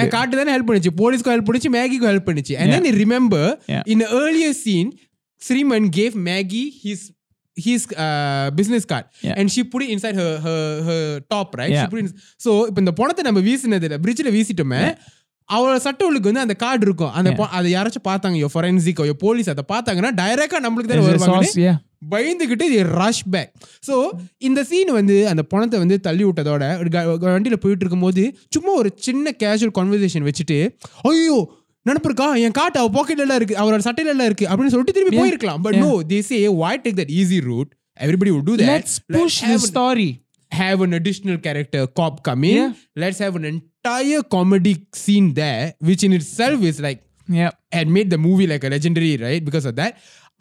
என் காட்டு தானே ஹெல்ப் பண்ணிச்சு போலீஸ்க்கும் ஹெல்ப் பண்ணிச்சு மேகிக்கும் ஹெல்ப் பண்ணிச்சு. And then remember in earlier scene Sriman gave Maggie his his uh, business card. Yeah. and she put it inside இப்போ இந்த பணத்தை நம்ம வீசினது இல்லை பிரிட்ஜில் வீசிட்டோமே. அவரோட சட்டவுளுக்கு வந்து அந்த கார்டு இருக்கும். அந்த அதை யாராச்சும் பார்த்தாங்க யோ ஃபொரன்சிக் யோ போலீஸ் அதை பார்த்தாங்கன்னா டைரக்டா நம்மளுக்கு தான் வருவாங்க yeah. பயந்துகிட்டு இது ரஷ் பேக் ஸோ இந்த சீன் வந்து அந்த பணத்தை வந்து தள்ளி விட்டதோட வண்டியில போயிட்டு இருக்கும்போது சும்மா ஒரு சின்ன கேஷுவல் கான்வர்சேஷன் வச்சுட்டு ஐயோ நினப்பு இருக்கா? என் காட்டு அவ பாக்கெட்ல இருக்கு அவரோட சட்டையில எல்லாம் இருக்கு அப்படின்னு சொல்லிட்டு திரும்பி போயிருக்கலாம். But no they say why take that easy route? Everybody would do that. Let's push the have, story. have an additional character cop come in. Yeah. let's have an entire comedy scene there which in itself is like yeah and made the movie like a legendary right because of that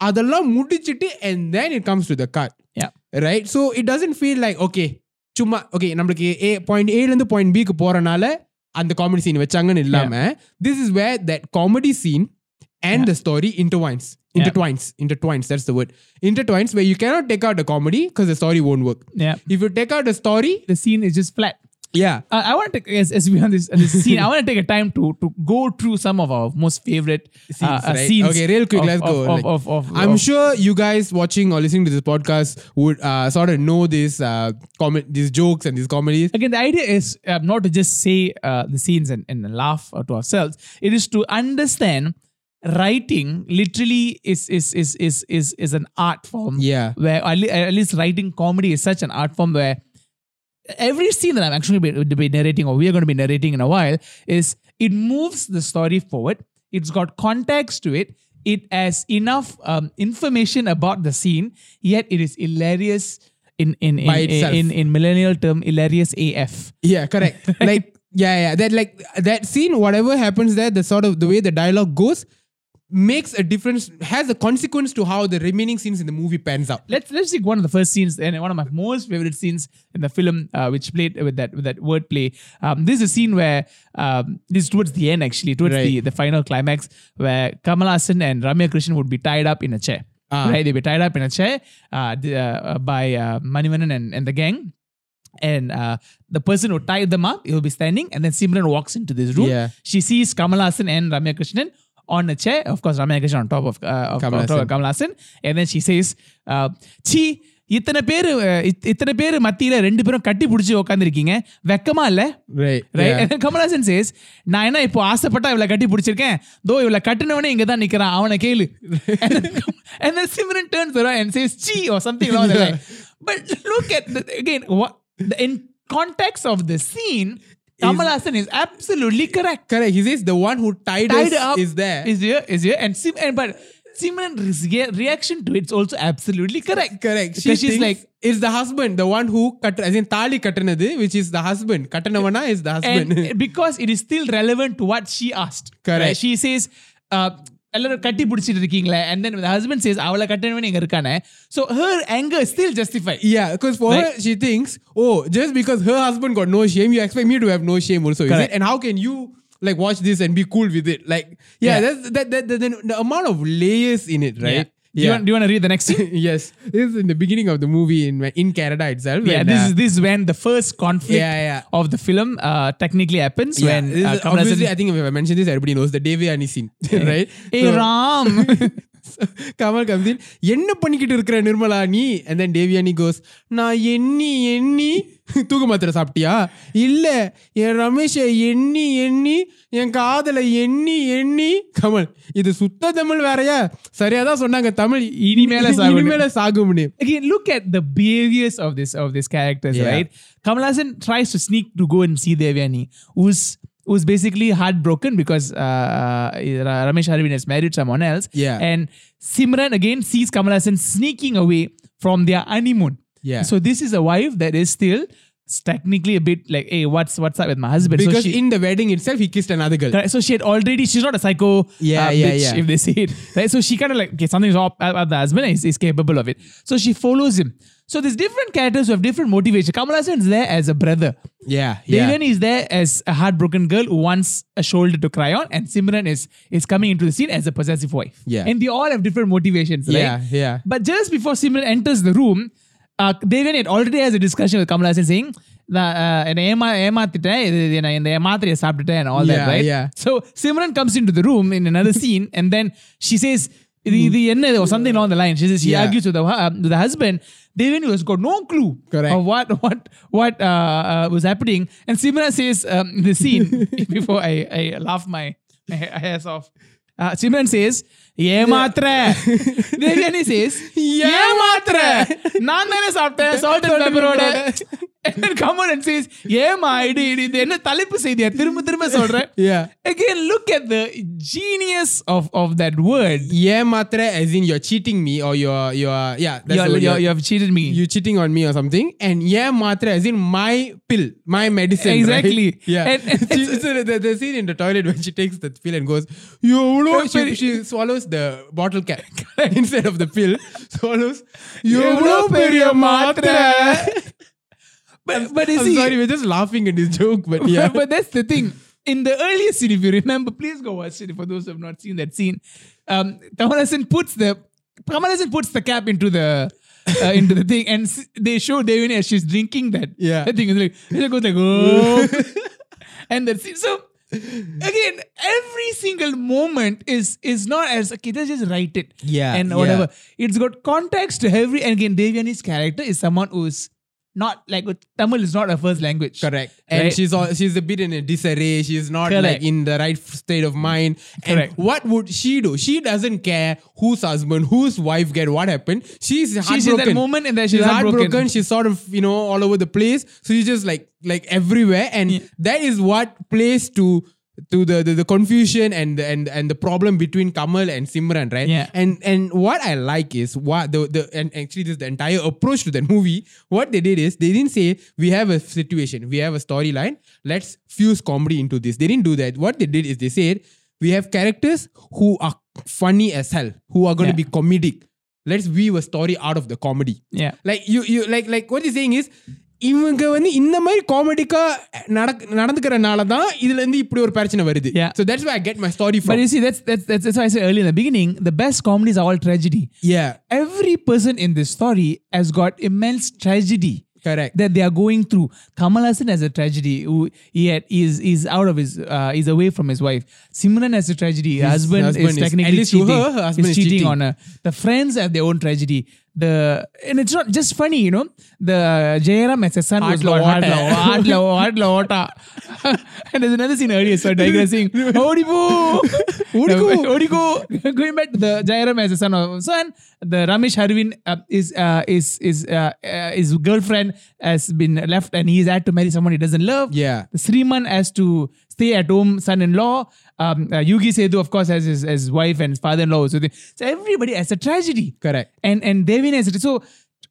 அதெல்லாம் முடிச்சிட்டு and then it comes to the cut yeah right so it doesn't feel like okay சும்மா okay நம்மளுக்கு a point ஏலேருந்து point பிக்கு போறனால அந்த comedy scene வச்சாங்கன்னு இல்லாம this is where that comedy scene and the story intertwines intertwines intertwines that's the word intertwines where you cannot take out the comedy because the story won't work yeah if you take out the story the scene is just flat yeah I, I want to take as, as we on this, on this scene. I want to take a time to to go through some of our most favorite uh, scenes, uh, right? scenes Okay, real quick, of- let's go. Of, Like, of, of, I'm sure you guys watching or listening to this podcast would uh, sort of know this uh, comment, these jokes and these comedies. Again, the idea is uh, not to just say uh, the scenes and, and laugh uh, to ourselves. It is to understand writing literally is is is is is, is an art form. Yeah. Where at least writing comedy is such an art form where every scene that I'm actually be, to be narrating or we are going to be narrating in a while is it moves the story forward. It's got context to it. It has enough um, information about the scene, yet it is hilarious in in in, in, in, in millennial term hilarious AF. Yeah, correct. like, yeah, yeah. That like that scene, whatever happens there, the sort of the way the dialogue goes makes a difference, has a consequence to how the remaining scenes in the movie pans out. Let's let's take one of the first scenes and one of my most favorite scenes in the film, uh, which played with that with that wordplay. Um, this is a scene where um, this is towards the end actually, towards the, Right. the final climax, where Kamal Hassan and Ramya Krishnan would be tied up in a chair. Ah. Right, they'd be tied up in a chair uh, uh, by uh, Manivanan and, and the gang. And uh, the person who tied them up, he'll be standing, and then Simran walks into this room. Yeah. She sees Kamal Hassan and Ramya Krishnan on a chair. Of course, Ramya Krishnan on top of, uh, of Kamal on top of Hassan. Kamal Hassan. And then she says, uh, சி இத்தனை பேர் இத்தனை பேர் மத்தியில ரெண்டு பேரும் கட்டி பிடிச்சி உட்காந்துருக்கீங்க வெக்கமா இல்ல கமல்ஹாசன் says நான் என்ன இப்போ ஆசைப்பட்டா இவளை கட்டி பிடிச்சிருக்கேன் தோ இவளை கட்டினவனே இங்க தான் நிக்கிறான் அவனை கேளு and then, and then Simran turns around and says chi or something along that line but look at the, again what the, in context of the scene Kamal Hassan is absolutely correct Correct. He says the one who tied, tied us up is there. is here is here and Sim and but Simran's rea- reaction to it's also absolutely correct Correct. She she's like it's the husband, the one who cut as in Tali Katanadu, which is the husband. Katanavana is the husband. and because it is still relevant to what she asked. Correct. Right? She says, uh, எல்லாரும் கட்டி பிடிச்சிட்டு இருக்கீங்களே and then the husband says அவளை கட்டணவன் இங்க இருக்கானே so her anger is still justified yeah, because for Right. her, she thinks, oh, just because her husband got no shame, you expect me to have no shame also, is Correct. it? And how can you like watch this and be cool with it? Like, yeah, Yeah. that's that, that, that, the, the amount of layers in it, right? do you, want, do you want to read the next scene yes, this is in the beginning of the movie in in Canada itself. yeah when, this uh, is this is when the first conflict Yeah, yeah. of the film uh, technically happens yeah, when uh, obviously, I think if I mention this, everybody knows the Devayani scene, right? hey So- Ram Kamal கம்தீன் என்ன பண்ணிக்கிட்டு இருக்கிற நிர்மலா நீ? And then Devayani கோஸ் நான் எண்ணி எண்ணி தூக்க மாத்திரை சாப்பிட்டியா? இல்லை என் ரமேஷை எண்ணி எண்ணி என் காதலை எண்ணி எண்ணி. கமல் இது சுத்த தமிழ் வேறையா? சரியா தான் சொன்னாங்க தமிழ் இனிமேல இனிமேல சாகும்னு. Look at the behaviours of this of this characters right Kamal Haasan tries to sneak to go and see Devayani us see Devayani, who's who's basically heartbroken because uh, uh, Ramesh Arvind has married someone else. Yeah. And Simran again sees Kamal Hassan sneaking away from their honeymoon. Yeah. So this is a wife that is still technically a bit like, hey, what's what's up with my husband? so because she, in the wedding itself he kissed another girl. So she had already, she's not a psycho Yeah, uh, yeah, bitch, yeah. if they say it. Right? So she kind of like, okay, something's off about the husband and he's, he's capable of it. So she follows him. So there's different characters who have different motivation. Kamal Hassan is there as a brother. yeah yeah Devan is there as a heartbroken girl who wants a shoulder to cry on. And Simran is, is coming into the scene as a possessive wife. Yeah. And they all have different motivations, right? yeah yeah But just before Simran enters the room, uh, Devan had already has a discussion with Kamal Hassan saying, "நான், uh, என்னை ஏமா ஏமாத்திட்டேன் இது இது நான் இந்த மாத்திரையை சாப்பிட்டுட்டேன் and all that Yeah, right yeah. so Simran comes into the room in another scene and then she says இது இது என்ன or something along the line she says she Yeah. argues with the, uh, with the husband Devan has got no clue Correct. of what what what uh, uh, was happening and Simran says um, in the scene before I, I laugh my, my hairs off uh, Simran says ஏமாத்திர Devayani says ஏமாத்திர நான் தானே சாப்பிட்டேன் salt and pepper-ஓட and then come on and says ஏமா இது இது இது என்ன தலைப்பு செய்தியா திரும்ப திரும்ப சொல்றேன் yeah again look at the genius of of that word ஏமாத்திர as in you're cheating me or you're you're yeah that's you're, the word, you're, you have cheated me you cheating on me or something and ஏமாத்திர as in my pill my medicine Exactly. right? yeah And- and she, so the, the scene in the toilet when she takes the pill and goes எவ்வளோ she, she swallows swallows the bottle cap instead of the pill. Swallows. but but is I'm he, sorry, we're just laughing at his joke. But yeah, but that's the thing. In the earlier scene, if you remember, please go watch it. For those who have not seen that scene, um, Tamarasan puts the Tamarasan puts the cap into the uh, into the thing, and they show Devine as she's drinking that. Yeah, that thing is like, goes like, oh, and that's scene So again, every single moment is is not as okay. Let's just write it. Yeah, and whatever. It's got context to every. And again, Devayani's character is someone who's not like Tamil is not her first language. Correct. And Right? she's all, she's a bit in a disarray. She's not Correct. like in the right state of mind. Correct. And what would she do? She doesn't care whose husband, whose wife get what happened. She's heartbroken. She's in that moment and then she's heartbroken. She's sort of you know all over the place. So she's just like like everywhere, and that is what plays to. To the, the the confusion and the, and and the problem between Kamal and Simran, right? Yeah. And and what I like is what the the and actually this the entire approach to that movie. What they did is they didn't say we have a situation, we have a storyline, let's fuse comedy into this. They didn't do that. What they did is they said we have characters who are funny as hell, who are going to Yeah. be comedic. Let's weave a story out of the comedy. Yeah. Like you you like like what you're saying is இவங்க வந்து இந்த மாதிரி காமெடிக்கா நடக்க நடந்துக்கிறனால தான் இதுல இருந்து இப்படி ஒரு பிரச்சனை வருது Yeah. so that's where i get my story from But you see, that's, that's that's that's why I said earlier in the beginning, the best comedies are all tragedy. yeah Every person in this story has got immense tragedy correct that they are going through. Kamal Hassan has a tragedy. Who he had, is is out of his uh, is away from his wife. Simran has a tragedy. Her His husband, husband is is- technically at least to cheating. her, her husband is is cheating, cheating. on her. The friends have their own tragedy. The and it's not just funny, you know. The Jairam as a son was Heartla got water. heartla water, heartla water. and there's another scene earlier, so digressing. Odibo, Odigo. Odigo. Going back to the Jairam as a son of son, the Ramesh Arvind uh, is uh, is is uh, uh, his girlfriend has been left, and he's had to marry someone he doesn't love. yeah the Sriman has to stay at home, son-in-law. Um, uh, Yugi Sethu, of course, has his, his wife and his father-in-law. So, they, so everybody has a tragedy. correct And and Devin has it. So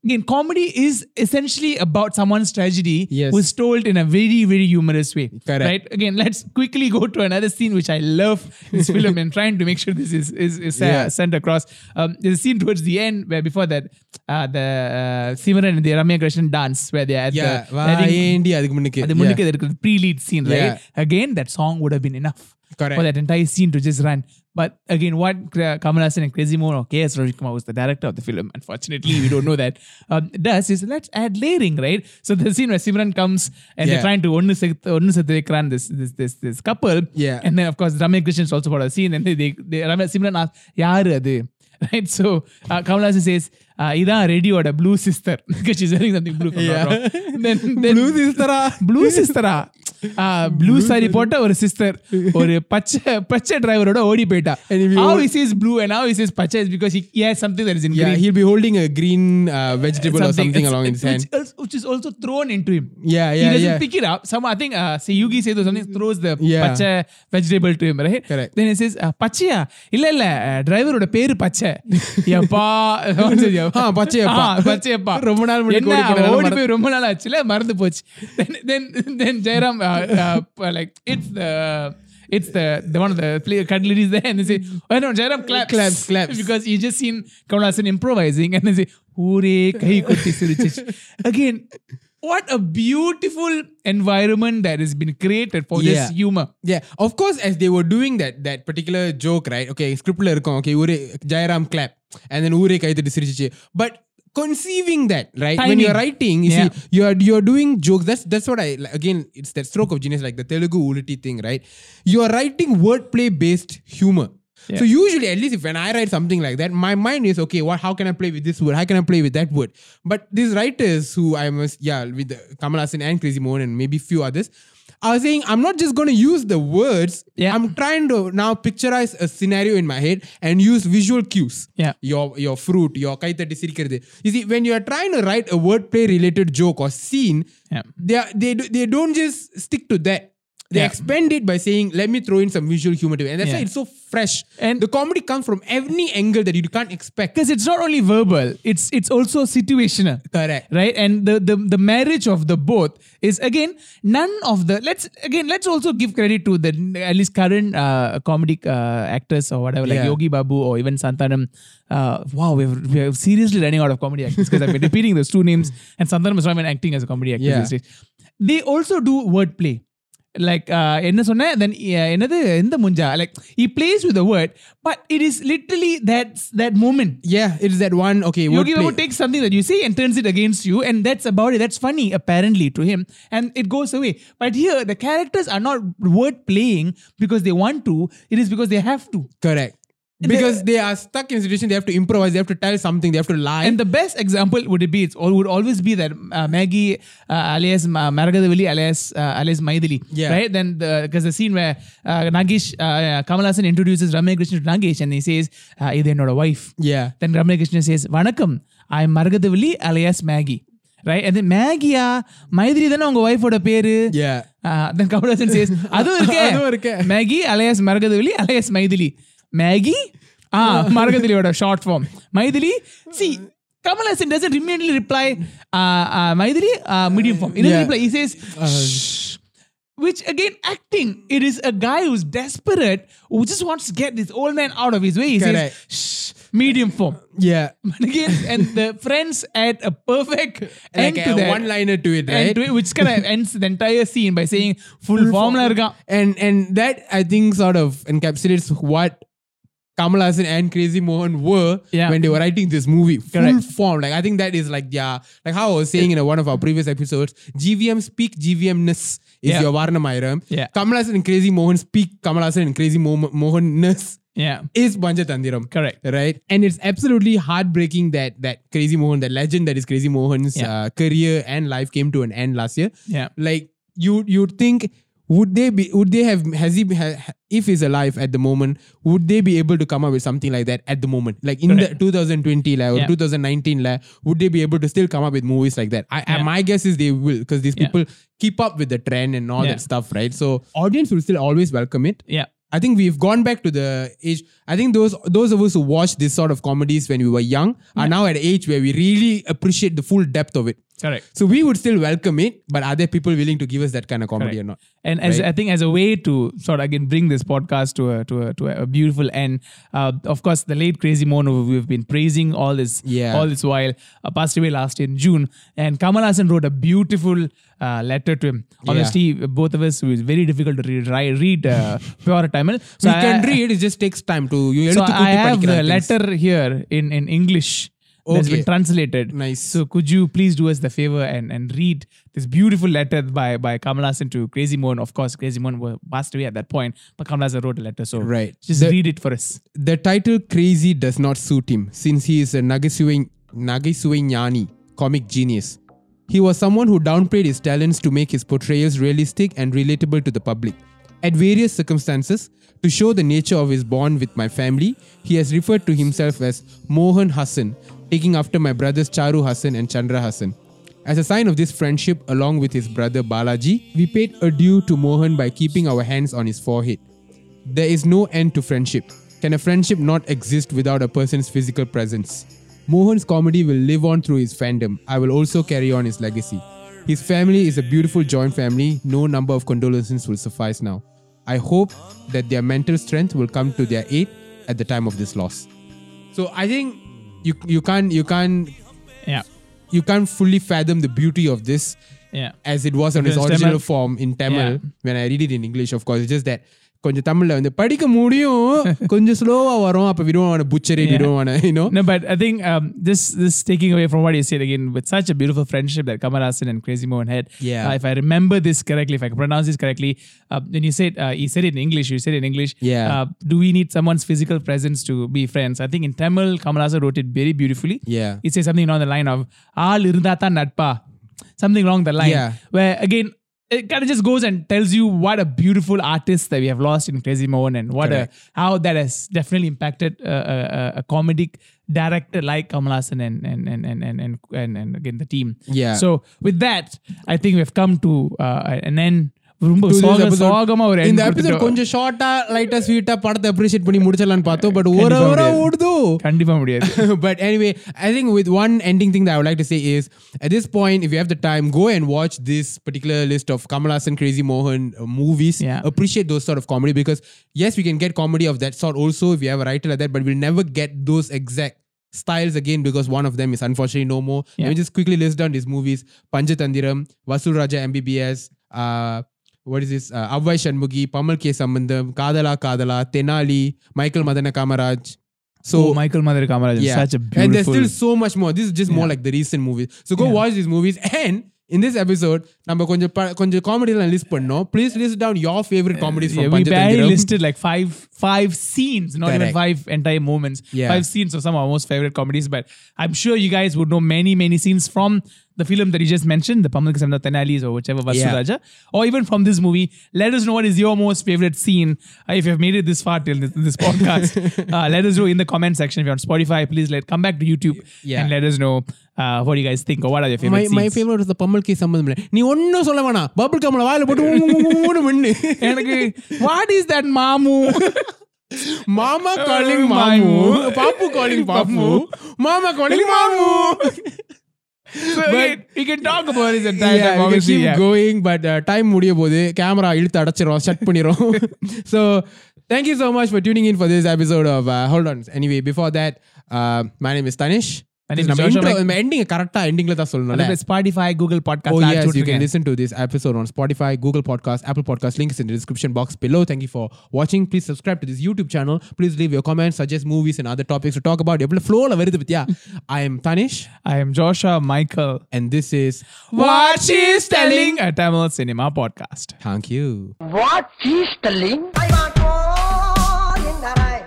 again, comedy is essentially about someone's tragedy yes. was told in a very, very humorous way. Correct. Right? Again, let's quickly go to another scene which I love this film and trying to make sure this is is, is uh, yeah. sent across. Um, there's a scene towards the end where before that, uh, the uh, Simran and the Ramya Krishnan dance where they are at yeah. the, India, the pre-lead scene, right? Yeah. Again, that song would have been enough. Correct. for that entire scene to just run. But again, what Kamal Hassan and Crazy Mohan or K.S. Ravi was the director of the film. Unfortunately, we don't know that. Um, does is let's add layering, right? So the scene where Simran comes and yeah. they're trying to onnu Sekran, this, this this this couple. Yeah. And then, of course, Ramya Krishnan is also part of the scene. And they, they, they Simran asks, Yaar adu? Right? So uh, Kamal Hassan says, uh, இதான் blue blue sister because is wearing something blue Then blue sister. Blue sister. Blue sari போட்ட ஒரு sister ஒரு பச்சை பச்சை டிரைவரோட ஓடி போயிட்டா And if you how hold- he says blue and how he says பச்சை is because he, he has something that is in Yeah, green he'll be holding a green uh, vegetable or something it's- along his it's- hand. which, else- which is also thrown into him Yeah, he yeah, doesn't yeah. pick it up some I think uh, say Yugi says or something throws the Yeah. பச்சை vegetable to him right Correct. then he says uh, பச்சையா இல்ல இல்ல டிரைவரோட பேரு பச்சை எப்பா ஆ, பச்சையப்பா. ஆ, பச்சையப்பா ரொம்ப நாள் முன்னாடி ஓடி மறந்து- போய் ரொம்ப நாள் ஆச்சுல மறந்து போச்சு then then then Jairam uh, uh, like it's the it's the the one of the play cut ladies there and they say oh no Jairam claps Claps, claps. because you just seen Kamal Haasan improvising and they say ஊரே கை கொட்டி சிரிச்சிச்சு again what a beautiful environment that has been created for this Yeah. humor Yeah, of course, as they were doing that that particular joke, right? Okay, script la இருக்கும். Okay, Ure Jairam clap, and then Ure கை தட்டி சிரிச்சிச்சு. But conceiving that, right? When you're writing, you Yeah. see, you're you're doing jokes. That's that's what I like, again. It's that stroke of genius, like the Telugu gulti thing, right? You're writing wordplay based humor. So usually, at least if when I write something like that, my mind is okay. What? How can I play with this word? How can I play with that word? But these writers who I must, yeah, with Kamal Hassan and Crazy Mohan and maybe few others, I was saying I'm not just going to use the words. Yeah. I'm trying to now picturize a scenario in my head and use visual cues. Yeah. Your your fruit, your kaitati sirikirது. You see, when you are trying to write a wordplay related joke or scene, Yeah. they are, they they don't just stick to that. They Yeah. expand it by saying, "Let me throw in some visual humor to it," and that's why it's so fresh. And- the comedy comes from any angle that you can't expect. because it's not only verbal it's it's also situational Correct. right and the, the the marriage of the both is again none of the let's again let's also give credit to the at least current uh, comedic uh, actors or whatever like Yeah. yogi babu or even santanam uh, wow we're, we're seriously running out of comedy actors because i've been repeating those two names and santanam is not even acting as a comedy actor Yeah. these days. they also do wordplay like uh, என்ன சொன்ன then uh, என்னது எந்த முஞ்சா like he plays with the word but it is literally that that moment Yeah, it's that one. Okay, Yogi wordplay. Babu takes something that you say and turns it against you, and that's about it. That's funny, apparently, to him, and it goes away. But here, the characters are not word playing because they want to, it is because they have to. Correct. because they, they are stuck in a situation they have to improvise they have to tell something they have to lie. And the best example would it be it's all would always be that uh, maggie uh, alias uh, alias uh, alias Maithili yeah. right? Then because the, the, scene where uh, nagesh uh, Kamal Hassan introduces ramya to nagesh and he says uh, either not a wife. Yeah. Then ramya says vanakkam i am Maragathavalli alias maggie. Right? And then right அது மேகியா மைதிரி தானே உங்க ஒய்ஃபோட பேரு? தென் Yeah. Uh, then Kamal Hassan says, அதுவும் இருக்கு. Maggie, alias மரகதவெளி alias Maithili Maggie? Ah, a short form. Maithili? See, Kamal Hassan doesn't immediately reply, uh, uh, Maithili, medium form. He reply. He says, uh, shh. Which again, acting. It is a guy who's desperate, who just wants to get this old man out of his way. He Correct. says, shh, medium form. Yeah. But again, and the friends add a perfect like end a to that. one liner to it, right? To it, which kind of ends the entire scene by saying full, full form. form. And and that I think sort of encapsulates what Kamal Hassan and Crazy Mohan were Yeah. when they were writing this movie. Full Correct. form. Like I think that is like yeah, like how I was saying in a, one of our previous episodes, GVM speak GVM-ness is Yeah. your Vaaranam Aayiram. Yeah. Kamal Hassan and Crazy Mohan speak Kamal Hassan and Crazy Mo- Mohan-ness Yeah, is Panchatandiram. correct. Right? And it's absolutely heartbreaking that that Crazy Mohan, that legend that is Crazy Mohan's Yeah. uh, career and life came to an end last year Yeah, like you you'd think would they be would they have has he if he's alive at the moment would they be able to come up with something like that at the moment like in the 2020 la, or Yeah. 2019 la, would they be able to still come up with movies like that I, Yeah. my guess is they will because these Yeah. people keep up with the trend and all Yeah. that stuff right so audience will still always welcome it yeah, I think we've gone back to the age. I think those those of us who watched this sort of comedies when we were young are now at an age where we really appreciate the full depth of it. Correct. So we would still welcome it, but are there people willing to give us that kind of comedy Correct. or not? And right? as I think, as a way to sort of again bring this podcast to a to a, to a beautiful end, uh, of course, the late Crazy Mohan we've been praising all this yeah. all this while uh, passed away last year in June, and Kamal Hassan wrote a beautiful uh, letter to him. Honestly, yeah. both of us it was very difficult to read read uh, pure Tamil. So you I, can read; it just takes time to. You so to I have the letter here in in English that's Okay. been translated. Nice. So could you please do us the favor and, and read this beautiful letter by, by Kamal Hassan to Crazy Mohan? Of course, Crazy Mohan was passed away at that point, but Kamal Hassan wrote a letter. So Right. just The- read it for us. The title Crazy does not suit him since he is a Nagisui, Nagisui Nyani, comic genius. He was someone who downplayed his talents to make his portrayals realistic and relatable to the public. At various circumstances, to show the nature of his bond with my family, he has referred to himself as Mohan Hassan, taking after my brothers Charu Hassan and Chandra Hassan. As a sign of this friendship, along with his brother Balaji, we paid adieu to Mohan by keeping our hands on his forehead. There is no end to friendship. Can a friendship not exist without a person's physical presence? Mohan's comedy will live on through his fandom. I will also carry on his legacy. His family is a beautiful joint family. No number of condolences will suffice now. I hope that their mental strength will come to their aid at the time of this loss. So I think you you can't you can't Yeah. you can't fully fathom the beauty of this Yeah. as it was on its original Tamil- form in Tamil Yeah. when I read it in English of course it's just that கொஞ்சம் தமிழ்ல வந்து படிக்க முடியும் கொஞ்சம் ஸ்லோவா வரும் அப்ப விடுவான புச்சரி விடுவான know? no but i think um, this this taking away from what you said again with such a beautiful friendship that Kamal Hassan and Crazy Mohan had yeah. Uh, if i remember this correctly if i can pronounce this correctly uh, when you said uh, he said it in english you said it in english yeah. Uh, do we need someone's physical presence to be friends i think in tamil Kamal Hassan wrote it very beautifully yeah he said something along the line of aal irundha than natpa something along the line yeah. where again it kind of just goes and tells you what a beautiful artist that we have lost in Crazy Mohan and what Correct. a how that has definitely impacted a, a, a comedic director like Kamal Hassan and and and and and, and, and, and again the team. Yeah. So with that, I think we've come to uh, an end. ரொம்ப சோகமா ஒரு இந்த episode கொஞ்சம் ஷார்ட்டா லைட்டா ஸ்வீட்டா படத்தை appreciate பண்ணி முடிச்சிடலாம்னு பார்த்தோம் பட் ஒரு ஒரு ஓடுது கண்டிப்பா முடியாது but anyway I think with one ending thing I like to say is at this point if you have the time go and watch this particular list of Kamal Haasan Crazy மோகன் movies appreciate those sort of comedy because as we can get comedy of that sort also if you have writer that but will never get those exact styles again because one of them is unfortunately no more. Yeah. Let me just quickly list down these movies: Panchatandiram, Vasool Raja MBBS, uh, what is this uh, Avvai Shanmugi, Pammal K. Sambandam, Kadala Kadala, Tenali, Michael Madana Kamaraj. So oh, Michael Madana Kamaraj yeah. such a beautiful. And there's still so much more. This is just yeah. more like the recent movies. So go yeah. watch these movies and in this episode நம்ம கொஞ்சம் கொஞ்சம் காமெடிலாம் list பண்ணோம் please list down your favourite comedies We barely we listed like 5 5 scenes not Correct. even 5 entire moments yeah. 5 scenes of some of our most favorite comedies but i'm sure you guys would know many many scenes from the film that you just mentioned, the Pamal Kasam Tenalis or whichever Vasu yeah. or even from this movie, let us know what is your most favorite scene. Uh, if you've made it this far till this, this podcast, uh, let us know in the comment section. If you're on Spotify, please let come back to YouTube yeah. and let us know uh, what do you guys think or what are your favorite my, scenes. My favorite is the Pammal K Sambandam. நீ ஒன்னும் சொல்ல வேணாம் bubble கம்ல வாயில போட்டு மின்னு எனக்கு what is that மாமு மாமா காலிங் மாமு பாப்பு காலிங் பாப்பு மாமா காலிங் மாமு so again, we can talk about this entire yeah, time we can obviously keep yeah. going but uh, time முடிய போது கேமரா இழுத்து அடைச்சிரும் shut பண்ணிரும் so thank you so much for tuning in for this episode of uh, hold on anyway before that uh, my name is Tanish My name is நம்ம Joshua intro- Mike. நம்ம ending கரெக்டா endingல தான் சொல்லணும்ல Otherwise, Spotify, Google Podcast. Oh ல yes, அடிச்சு you can விட்டுருங்க. listen to this episode on Spotify, Google Podcast, Apple Podcast. Link is in the description box below. Thank you for watching. Please subscribe to this YouTube channel. Please leave your comments, suggest movies and other topics to talk about. எவ்வளவு flowல வருது பத்தியா? I am Tanish I am Joshua Michael. and this is What she's telling a Tamil cinema podcast. Thank you. What she's telling? I want more in the rain.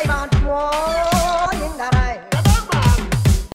I want more